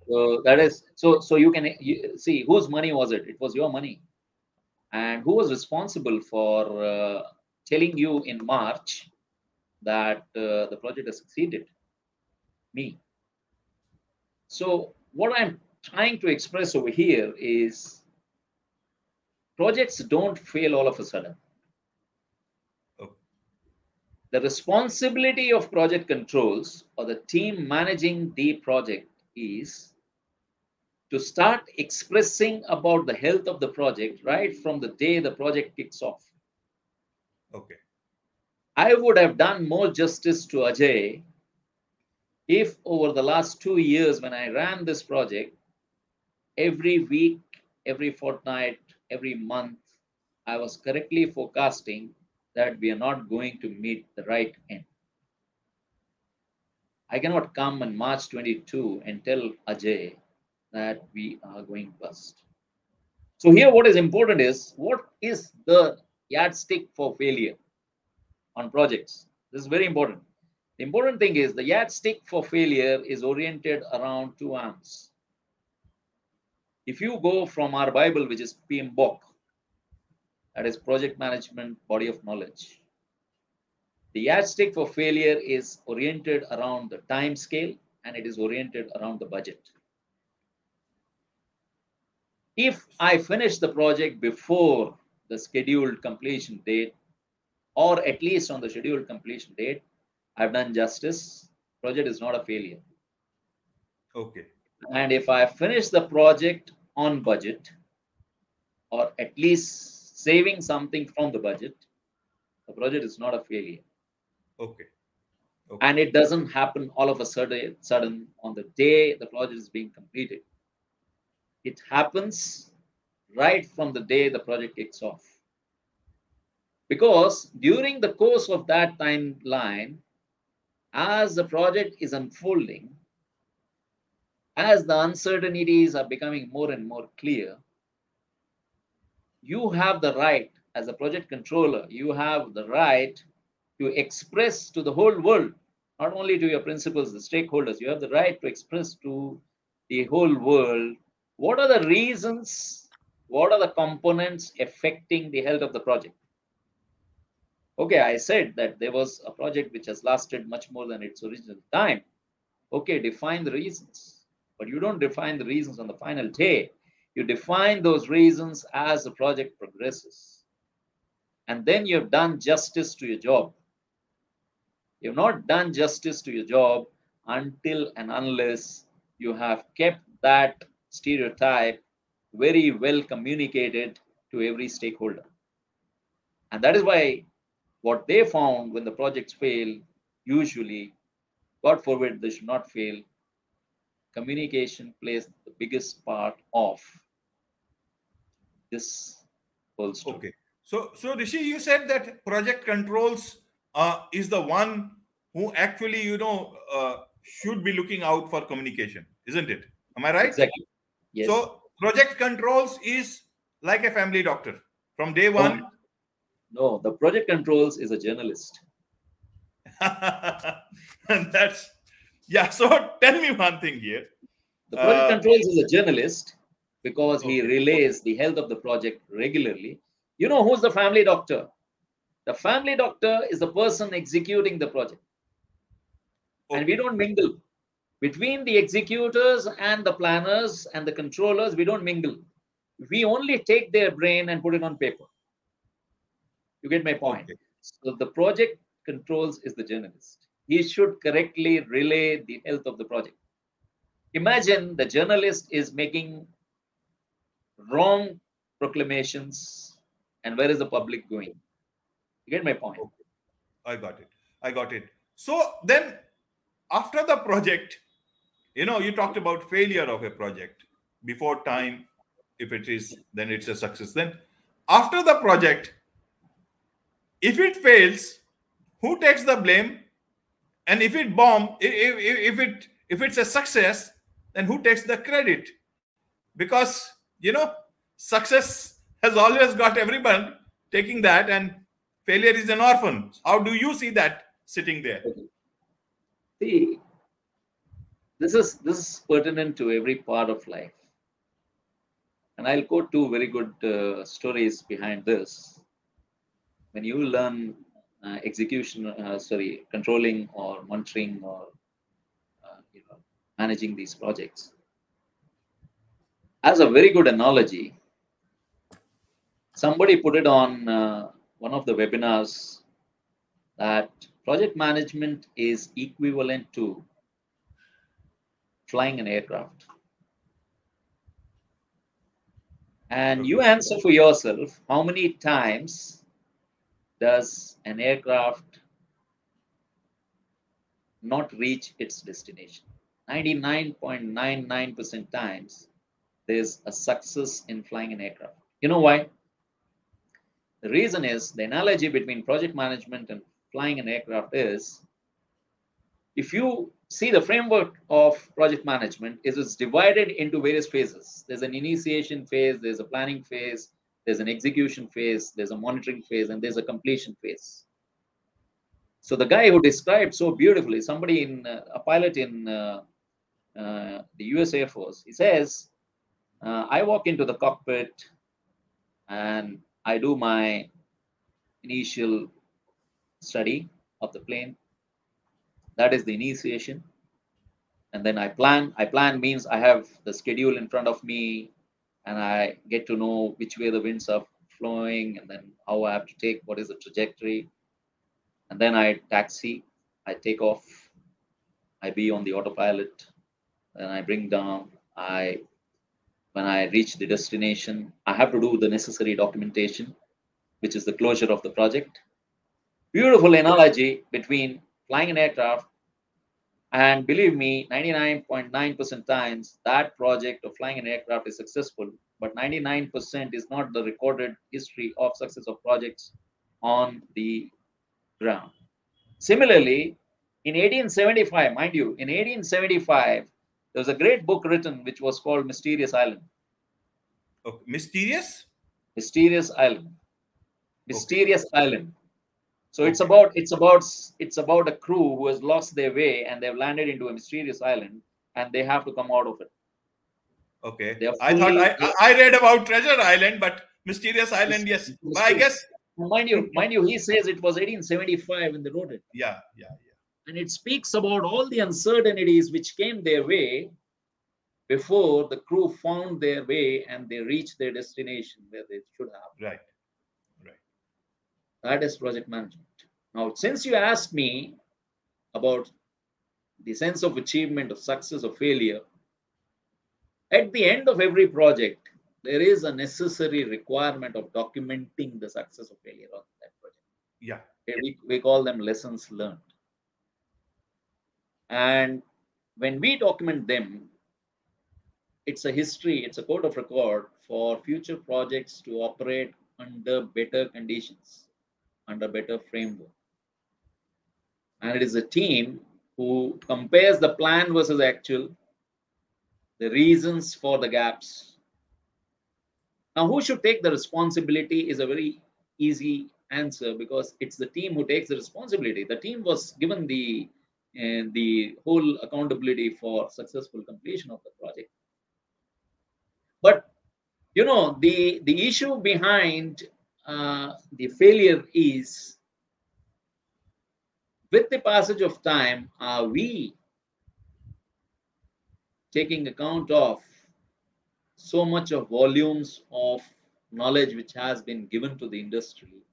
So that is so. So you can you, see whose money was it? It was your money, and who was responsible for uh, telling you in March that uh, the project has succeeded? Me. So what I'm trying to express over here is projects don't fail all of a sudden oh. the responsibility of project controls or the team managing the project is to start expressing about the health of the project right from the day the project kicks off. Okay. I would have done more justice to Ajay if over the last two years when I ran this project, every week, every fortnight, every month, I was correctly forecasting that we are not going to meet the right end. I cannot come in March 22 and tell Ajay that we are going bust. So here what is important is what is the yardstick for failure on projects? This is very important. The important thing is the yardstick for failure is oriented around two arms. If you go from our Bible, which is PMBOK, that is project management body of knowledge. The yardstick for failure is oriented around the time scale and it is oriented around the budget. If I finish the project before the scheduled completion date, or at least on the scheduled completion date, I've done justice. Project is not a failure. Okay. And if I finish the project on budget, or at least saving something from the budget, the project is not a failure. Okay. okay. And it doesn't happen all of a sudden, sudden on the day the project is being completed. It happens right from the day the project kicks off. Because during the course of that timeline, as the project is unfolding, as the uncertainties are becoming more and more clear, you have the right as a project controller you have the right to express to the whole world not only to your principals the stakeholders you have the right to express to the whole world what are the reasons what are the components affecting the health of the project okay i said that there was a project which has lasted much more than its original time okay define the reasons but you don't define the reasons on the final day you define those reasons as the project progresses. And then you've done justice to your job. You've not done justice to your job until and unless you have kept that stereotype very well communicated to every stakeholder. And that is why what they found when the projects fail, usually, God forbid they should not fail, communication plays the biggest part of this whole story. Okay. So, so Rishi, you said that project controls uh, is the one who actually, you know, uh, should be looking out for communication, isn't it? Am I right? Exactly. Yes. So, project controls is like a family doctor from day one. No, the project controls is a journalist. and that's yeah. So, tell me one thing here. The project uh, controls is a journalist because he relays the health of the project regularly. You know who's the family doctor? The family doctor is the person executing the project. Okay. And we don't mingle. Between the executors and the planners and the controllers, we don't mingle. We only take their brain and put it on paper. You get my point? Okay. So the project controls is the journalist. He should correctly relay the health of the project. Imagine the journalist is making wrong proclamations and where is the public going you get my point okay. i got it i got it so then after the project you know you talked about failure of a project before time if it is then it's a success then after the project if it fails, who takes the blame? And if it bomb, if, if, if it if it's a success, then who takes the credit? Because you know, success has always got everyone taking that, and failure is an orphan. How do you see that sitting there? See, this is this is pertinent to every part of life, and I'll quote two very good uh, stories behind this. When you learn uh, execution, uh, sorry, controlling or monitoring or uh, you know, managing these projects. As a very good analogy, somebody put it on uh, one of the webinars that project management is equivalent to flying an aircraft. And you answer for yourself how many times does an aircraft not reach its destination? 99.99% times there's a success in flying an aircraft. You know why? The reason is the analogy between project management and flying an aircraft is if you see the framework of project management is it's divided into various phases there's an initiation phase there's a planning phase there's an execution phase there's a monitoring phase and there's a completion phase. So the guy who described so beautifully somebody in uh, a pilot in uh, uh, the us air force he says uh, i walk into the cockpit and i do my initial study of the plane. That is the initiation. And then i plan i plan means i have the schedule in front of me and i get to know which way the winds are flowing and then how i have to take what is the trajectory and then i taxi i take off i be on the autopilot and i bring down i when i reach the destination i have to do the necessary documentation which is the closure of the project beautiful analogy between flying an aircraft. And believe me, 99.9% times that project of flying an aircraft is successful, but 99% is not the recorded history of success of projects on the ground. Similarly, in 1875, mind you, in 1875, there was a great book written which was called Mysterious Island. Okay. Mysterious? Mysterious Island. Mysterious okay. Island. So it's about it's about it's about a crew who has lost their way and they've landed into a mysterious island and they have to come out of it. Okay. I thought I, I read about Treasure Island, but Mysterious Island, yes. But I guess mind you, mind you, he says it was 1875 when they wrote it. Yeah, yeah, yeah. And it speaks about all the uncertainties which came their way before the crew found their way and they reached their destination where they should have. Right. That is project management. Now, since you asked me about the sense of achievement, of success, of failure, at the end of every project, there is a necessary requirement of documenting the success or failure of that project. Yeah. We, we call them lessons learned. And when we document them, it's a history, it's a code of record for future projects to operate under better conditions under better framework. And it is a team who compares the plan versus actual, the reasons for the gaps. Now, who should take the responsibility is a very easy answer because it's the team who takes the responsibility. The team was given the uh, the whole accountability for successful completion of the project. But you know the the issue behind uh, the failure is with the passage of time, are we taking account of so much of volumes of knowledge which has been given to the industry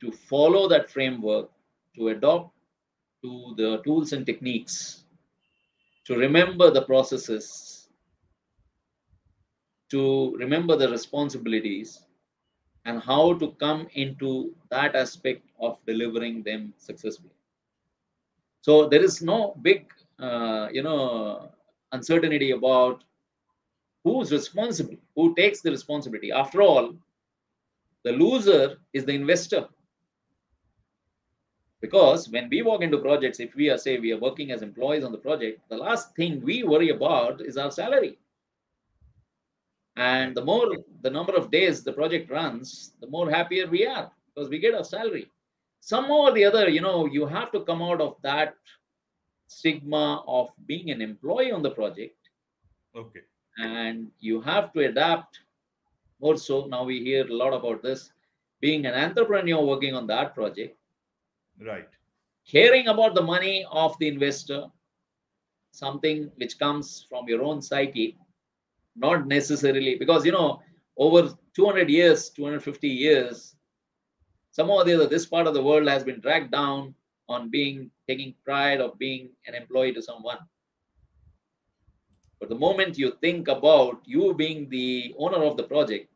to follow that framework, to adopt to the tools and techniques, to remember the processes, to remember the responsibilities, and how to come into that aspect of delivering them successfully. So there is no big, uh, you know, uncertainty about who's responsible, who takes the responsibility. After all, The loser is the investor. Because when we walk into projects, if we are say we are working as employees on the project, the last thing we worry about is our salary. And the more the number of days the project runs, the more happier we are because we get our salary. Somehow or the other, you know, you have to come out of that stigma of being an employee on the project Okay. and you have to adapt more so now we hear a lot about this being an entrepreneur working on that project Right. caring about the money of the investor something which comes from your own psyche not necessarily because you know over 200 years 250 years somehow or the other this part of the world has been dragged down on being taking pride of being an employee to someone. But the moment you think about you being the owner of the project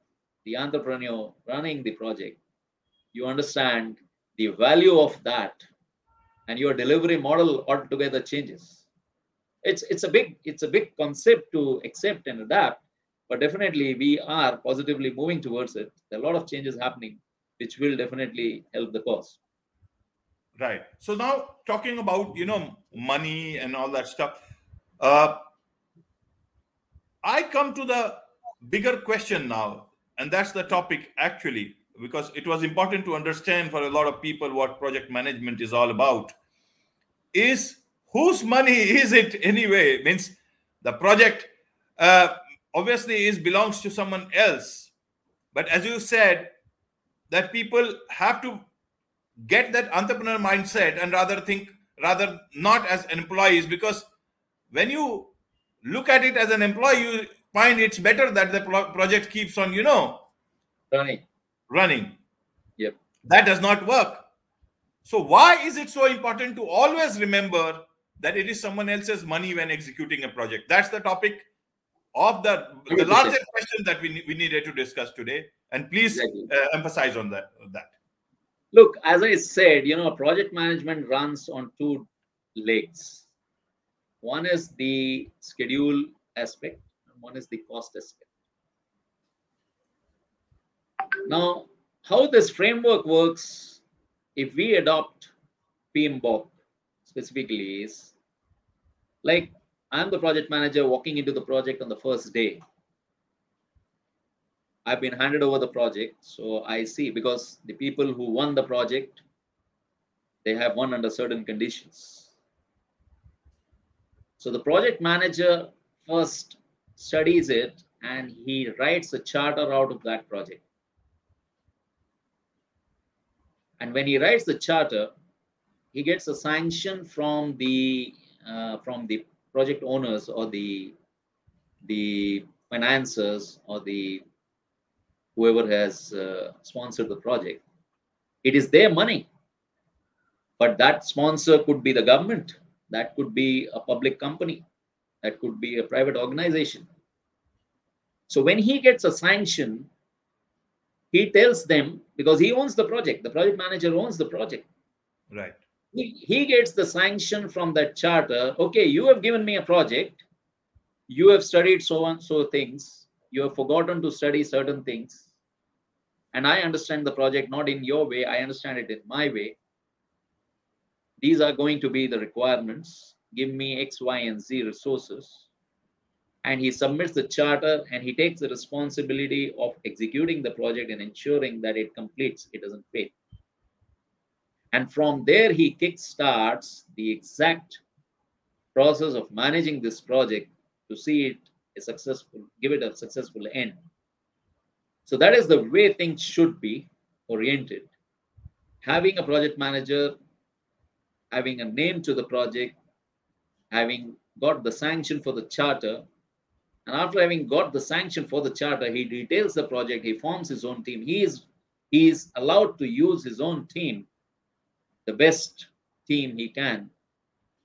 the entrepreneur running the project you understand the value of that and your delivery model altogether changes it's it's a big it's a big concept to accept and adapt but definitely we are positively moving towards it there are a lot of changes happening which will definitely help the cause Right. So now talking about you know money and all that stuff, uh, I come to the bigger question now, and that's the topic actually, because it was important to understand for a lot of people what project management is all about. Is whose money is it anyway? Means the project uh, obviously is belongs to someone else, but as you said, that people have to get that entrepreneur mindset and rather think rather not as employees because when you look at it as an employee you find it's better that the pro- project keeps on you know running. running Yep. that does not work so why is it so important to always remember that it is someone else's money when executing a project. That's the topic of the the larger question. that we, we needed to discuss today. And please Exactly. uh, emphasize on that that. Look as i said you know project management runs on two legs. One is the schedule aspect and one is the cost aspect. Now how this framework works if we adopt pmbok specifically is like i'm the project manager walking into the project on the first day I've been handed over the project, so I see because the people who won the project, they have won under certain conditions. So the project manager first studies it and he writes a charter out of that project. And when he writes the charter, he gets a sanction from the uh, from the project owners or the the financiers or the whoever has uh, sponsored the project. It is their money. But that sponsor could be the government, that could be a public company, that could be a private organization. So when he gets a sanction, he tells them because he owns the project, the project manager owns the project. right He, gets the sanction from that charter. Okay, you have given me a project, you have studied so and so things, you have forgotten to study certain things and I understand the project not in your way, I understand it in my way. These are going to be the requirements. Give me X, Y, and Z resources. And he submits the charter and he takes the responsibility of executing the project and ensuring that it completes, it doesn't fail. And from there, he kickstarts the exact process of managing this project to see it a successful, give it a successful end. So that is the way things should be oriented. Having a project manager, having a name to the project, having got the sanction for the charter, and after having got the sanction for the charter, he details the project, he forms his own team. He is he is allowed to use his own team, the best team he can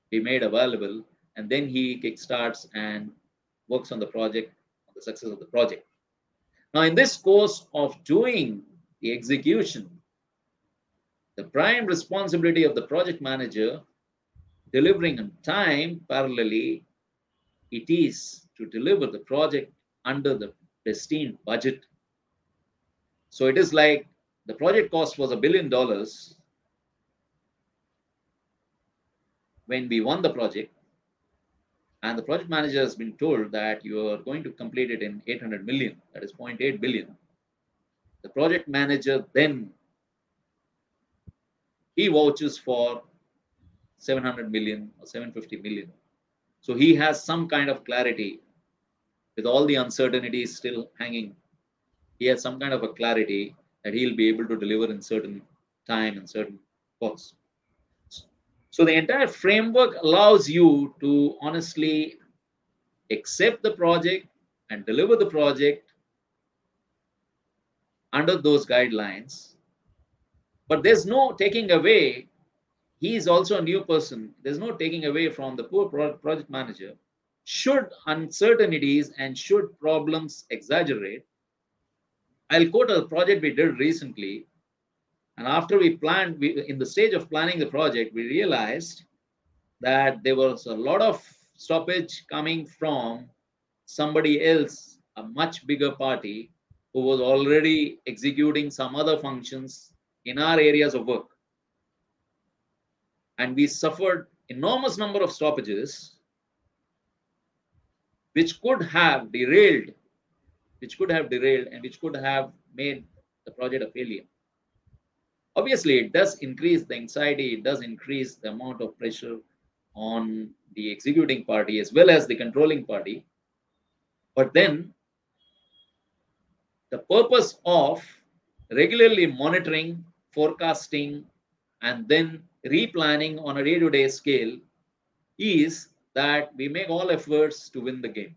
be made available, and then he kickstarts and works on the project, on the success of the project. Now, in this course of doing the execution, the prime responsibility of the project manager delivering on time parallelly, it is to deliver the project under the destined budget. So it is like the project cost was a billion dollars when we won the project and the project manager has been told that you are going to complete it in 800 million that is 0.8 billion. The project manager then he vouches for 700 million or 750 million. So he has some kind of clarity. With all the uncertainties still hanging he has some kind of a clarity that he'll be able to deliver in certain time and certain cost so the entire framework allows you to honestly accept the project and deliver the project under those guidelines. But there's no taking away. He is also a new person. There's no taking away from the poor project manager. Should uncertainties and should problems exaggerate, I'll quote a project we did recently and after we planned, we, in the stage of planning the project, we realized that there was a lot of stoppage coming from somebody else, a much bigger party, who was already executing some other functions in our areas of work. And we suffered enormous number of stoppages, which could have derailed, which could have derailed, and which could have made the project a failure obviously it does increase the anxiety it does increase the amount of pressure on the executing party as well as the controlling party. But then the purpose of regularly monitoring forecasting and then replanning on a day-to-day scale is that we make all efforts to win the game.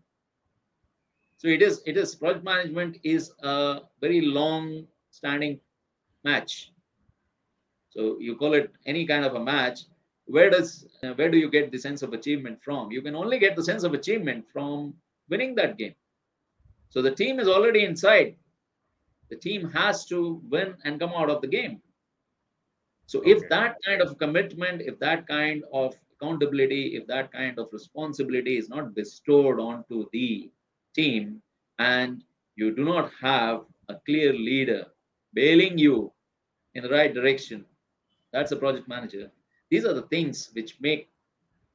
So it is it is project management is a very long standing match so you call it any kind of a match. Where does uh, where do you get the sense of achievement from? You can only get the sense of achievement from winning that game. So the team is already inside. The team has to win and come out of the game. So okay. if that kind of commitment, if that kind of accountability, if that kind of responsibility is not bestowed onto the team, and you do not have a clear leader bailing you in the right direction, that's a project manager. These are the things which make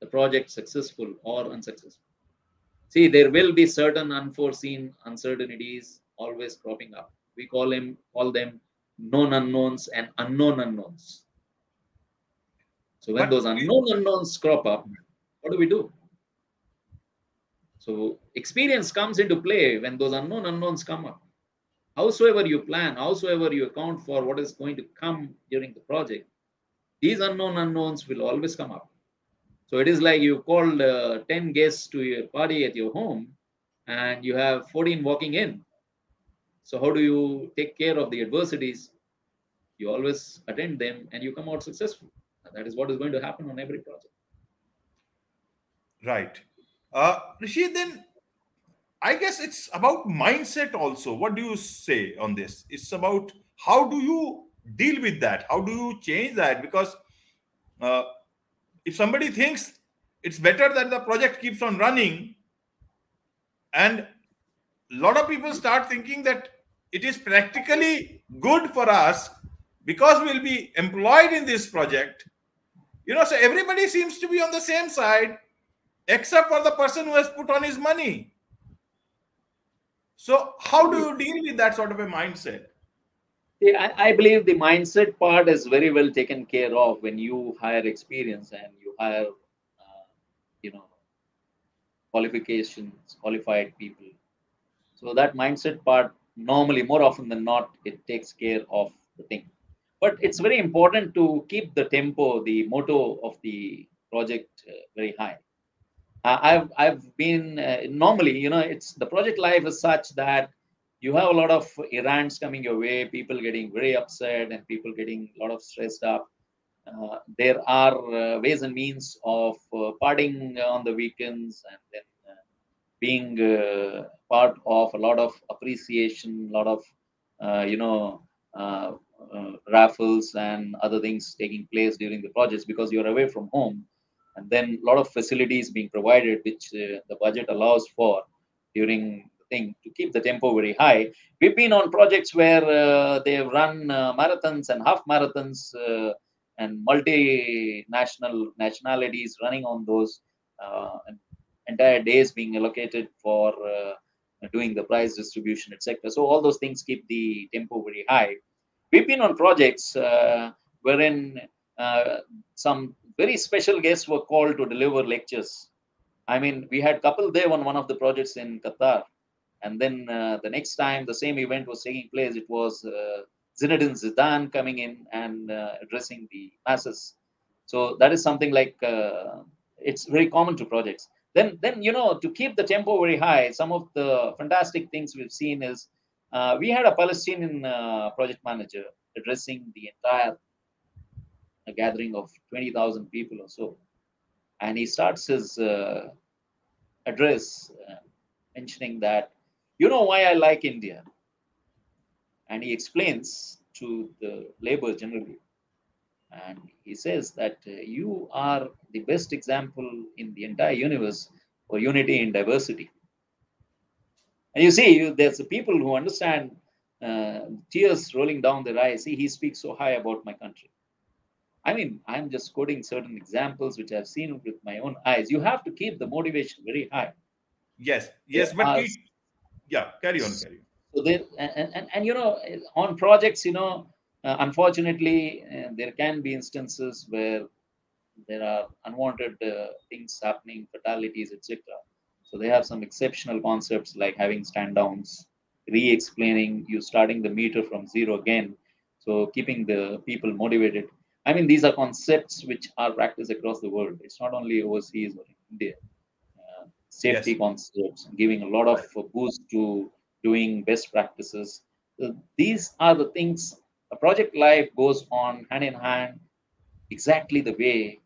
the project successful or unsuccessful. See, there will be certain unforeseen uncertainties always cropping up. We call them call them known unknowns and unknown unknowns. So when but those unknown unknowns crop up, what do we do? So experience comes into play when those unknown unknowns come up. Howsoever you plan, howsoever you account for what is going to come during the project, these unknown unknowns will always come up. So it is like you called uh, 10 guests to your party at your home and you have 14 walking in. So, how do you take care of the adversities? You always attend them and you come out successful. And that is what is going to happen on every project. Right. Uh, Rishi, then I guess it's about mindset also. What do you say on this? It's about how do you deal with that. How do you change that? Because uh, if somebody thinks it's better that the project keeps on running and a lot of people start thinking that it is practically good for us because we'll be employed in this project you know so everybody seems to be on the same side except for the person who has put on his money. So how do you deal with that sort of a mindset I, I believe the mindset part is very well taken care of when you hire experience and you hire, uh, you know, qualifications, qualified people. So that mindset part, normally, more often than not, it takes care of the thing. But it's very important to keep the tempo, the motto of the project uh, very high. Uh, I've I've been uh, normally, you know, it's the project life is such that you have a lot of errands coming your way, people getting very upset and people getting a lot of stressed up. Uh, there are uh, ways and means of uh, partying on the weekends and then uh, being uh, part of a lot of appreciation, a lot of, uh, you know, raffles and other things taking place during the projects because you're away from home. And then a lot of facilities being provided, which the budget allows for during thing to keep the tempo very high. We've been on projects where uh, they've run uh, marathons and half marathons uh, and multinational nationalities running on those uh, entire days being allocated for uh, doing the prize distribution, etc. So all those things keep the tempo very high. We've been on projects uh, wherein some very special guests were called to deliver lectures I mean, we had couple there on one of the projects in Qatar, and then uh, the next time the same event was taking place, it was uh, Zinedine Zidane coming in and uh, addressing the masses. So that is something like uh, it's very common to projects. Then, then you know, to keep the tempo very high, some of the fantastic things we've seen is uh, we had a Palestinian uh, project manager addressing the entire gathering of 20,000 people or so and he starts his uh, address uh, mentioning that you know why i like india? And he explains to the labor generally. And he says that uh, you are the best example in the entire universe for unity in diversity. And you see you, there's people who understand uh, tears rolling down their eyes. See he speaks so high about my country. I mean, I'm just quoting certain examples which I've seen with my own eyes. You have to keep the motivation very high. Yes, yes, but yeah, carry on, carry on. So there, and, and, and you know, on projects, you know, uh, unfortunately, uh, there can be instances where there are unwanted uh, things happening, fatalities, etc. So they have some exceptional concepts like having stand downs, re-explaining, you starting the meter from zero again. So keeping the people motivated I mean, these are concepts which are practiced across the world. It's not only overseas or in India Uh, safety yes. concepts, giving a lot of boost to doing best practices. So these are the things. A project life goes on hand in hand, exactly the way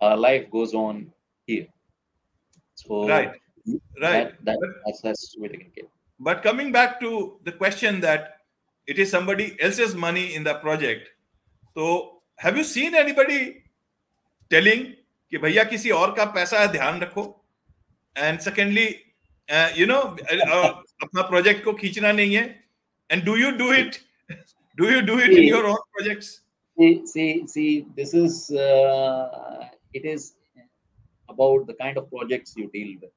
our life goes on here. So right, right. That, that, that's, that's the way can get. But coming back to the question that it is somebody else's money in the project. So have you seen anybody telling कि भैया किसी और का पैसा है ध्यान रखो and secondly you know अपना प्रोजेक्ट को खींचना नहीं है and do you do it do you do it in your own projects see see see this is uh, it is about the kind of projects you deal with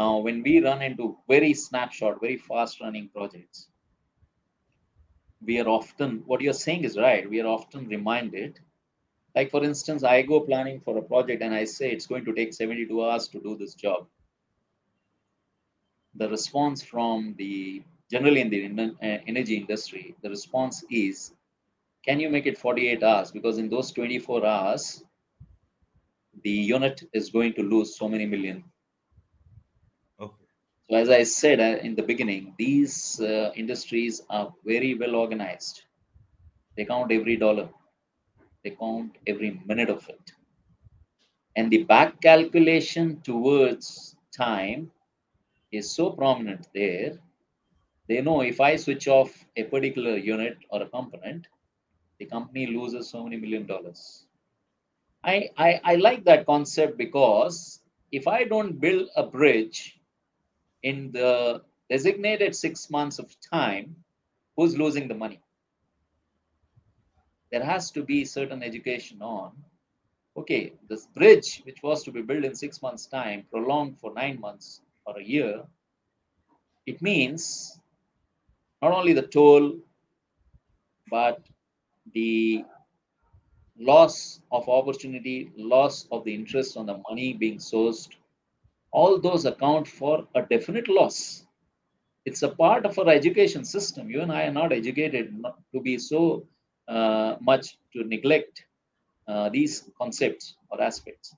now when we run into very snapshot very fast running projects we are often, what you're saying is right, we are often reminded. like, for instance, I go planning for a project and I say it's going to take 72 hours to do this job. The response from the generally in the uh, energy industry, the response is, can you make it 48 hours? Because in those 24 hours, the unit is going to lose so many million so as I said uh, in the beginning, these uh, industries are very well organized. They count every dollar. They count every minute of it. And the back calculation towards time is so prominent there. They know if I switch off a particular unit or a component, the company loses so many million dollars. I, I, I like that concept because if I don't build a bridge in the designated six months of time, who's losing the money? There has to be certain education on, okay, this bridge, which was to be built in six months' time, prolonged for nine months or a year, it means not only the toll, but the loss of opportunity, loss of the interest on the money being sourced, all those account for a definite loss. It's a part of our education system. You and I are not educated to be so much to neglect uh, these concepts or aspects.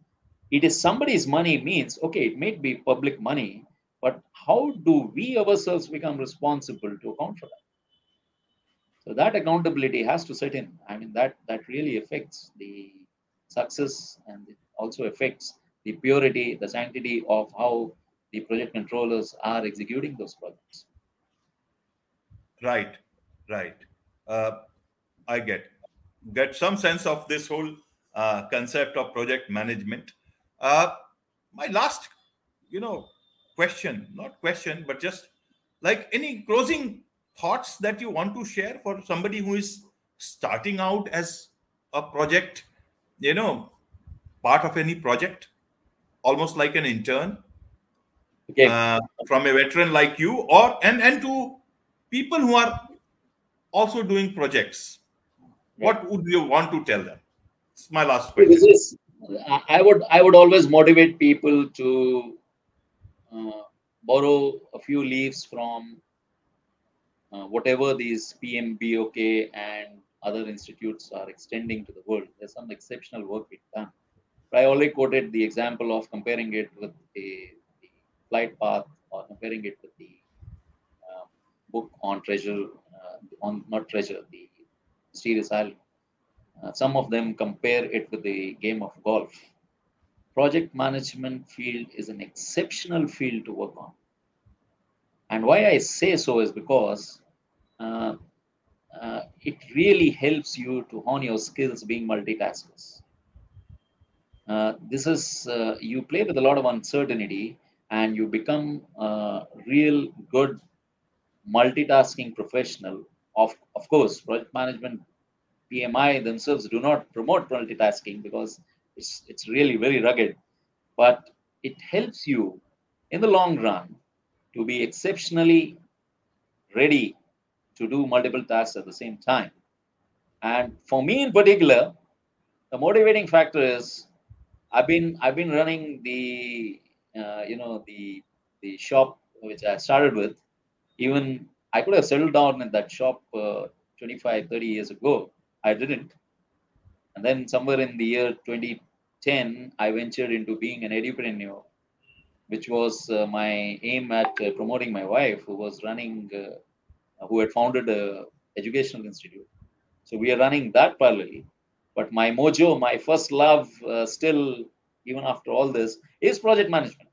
It is somebody's money means, okay, it may be public money, but how do we ourselves become responsible to account for that? So that accountability has to set in. I mean, that that really affects the success and it also affects the purity, the sanctity of how the project controllers are executing those projects. Right, right. Uh, I get get some sense of this whole uh, concept of project management. Uh, my last, you know, question, not question, but just like any closing thoughts that you want to share for somebody who is starting out as a project, you know, part of any project, almost like an intern Okay. uh, from a veteran like you, or and and to people who are also doing projects. What would you want to tell them? It's my last question. this is I- would i would always motivate people to uh, borrow a few leaves from uh, whatever these pmbok and other institutes are extending to the world there's some exceptional work being done but i already quoted the example of comparing it with the, the flight path or comparing it with the uh, book on treasure uh, on not treasure the mysterious island uh, some of them compare it with the game of golf. Project management field is an exceptional field to work on. And why I say so is because uh, uh, it really helps you to hone your skills being multitaskers. Uh, this is, uh, you play with a lot of uncertainty and you become a real good multitasking professional. Of, of course, project management PMI themselves do not promote multitasking because it's it's really very rugged, but it helps you in the long run to be exceptionally ready to do multiple tasks at the same time. And for me in particular, the motivating factor is I've been I've been running the uh, you know the the shop which I started with. Even I could have settled down in that shop uh, 25 30 years ago I didn't. And then somewhere in the year 2010, I ventured into being an entrepreneur, which was uh, my aim at uh, promoting my wife, who was running, uh, who had founded a educational institute. So we are running that parallelly. But my mojo, my first love, uh, still, even after all this, is project management.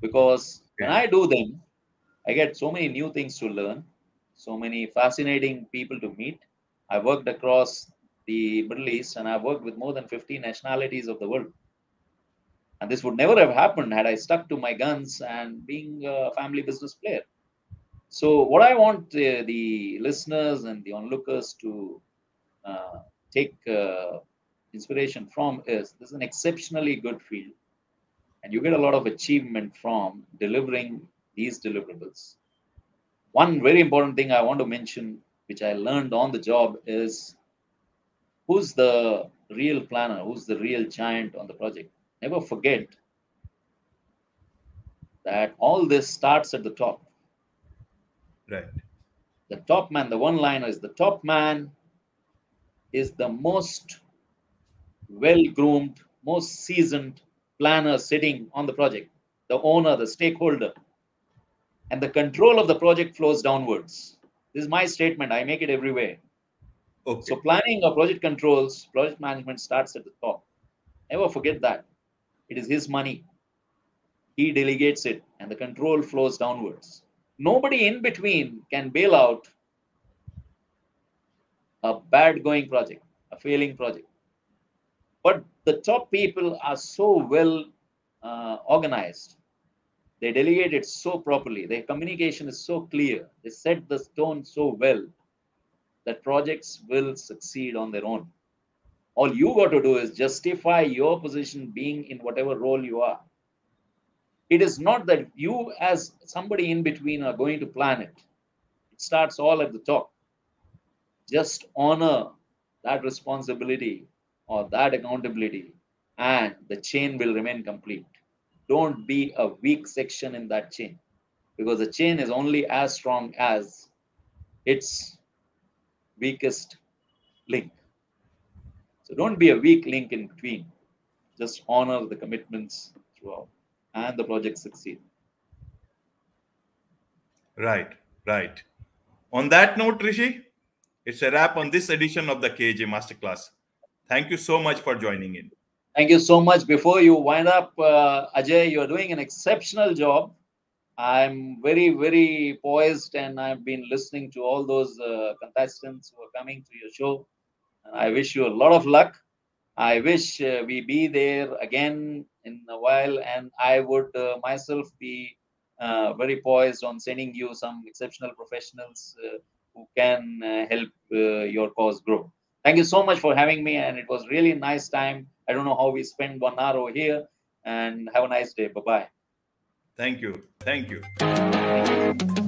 Because when I do them, I get so many new things to learn, so many fascinating people to meet, I worked across the Middle East and I've worked with more than 50 nationalities of the world. And this would never have happened had I stuck to my guns and being a family business player. So, what I want uh, the listeners and the onlookers to uh, take uh, inspiration from is this is an exceptionally good field, and you get a lot of achievement from delivering these deliverables. One very important thing I want to mention which I learned on the job is who's the real planner, who's the real giant on the project. Never forget that all this starts at the top. Right. The top man, the one liner is the top man is the most well groomed, most seasoned planner sitting on the project, the owner, the stakeholder. And the control of the project flows downwards. This is my statement. I make it everywhere. Okay. So planning or project controls, project management starts at the top. Never forget that. It is his money. He delegates it and the control flows downwards. Nobody in between can bail out a bad going project, a failing project. But the top people are so well uh, organized they delegate it so properly. Their communication is so clear. They set the tone so well that projects will succeed on their own. All you got to do is justify your position being in whatever role you are. It is not that you as somebody in between are going to plan it. It starts all at the top. Just honor that responsibility or that accountability and the chain will remain complete don't be a weak section in that chain because the chain is only as strong as its weakest link. So don't be a weak link in between. Just honor the commitments throughout and the project succeed. Right, right. On that note, Rishi, it's a wrap on this edition of the KJ Masterclass. Thank you so much for joining in. Thank you so much. Before you wind up, uh, Ajay, you're doing an exceptional job. I'm very, very poised, and I've been listening to all those uh, contestants who are coming to your show. And I wish you a lot of luck. I wish uh, we be there again in a while, and I would uh, myself be uh, very poised on sending you some exceptional professionals uh, who can help your cause grow. Thank you so much for having me, and it was really nice time. I don't know how we spent one hour over here, and have a nice day. Bye bye. Thank you. Thank you.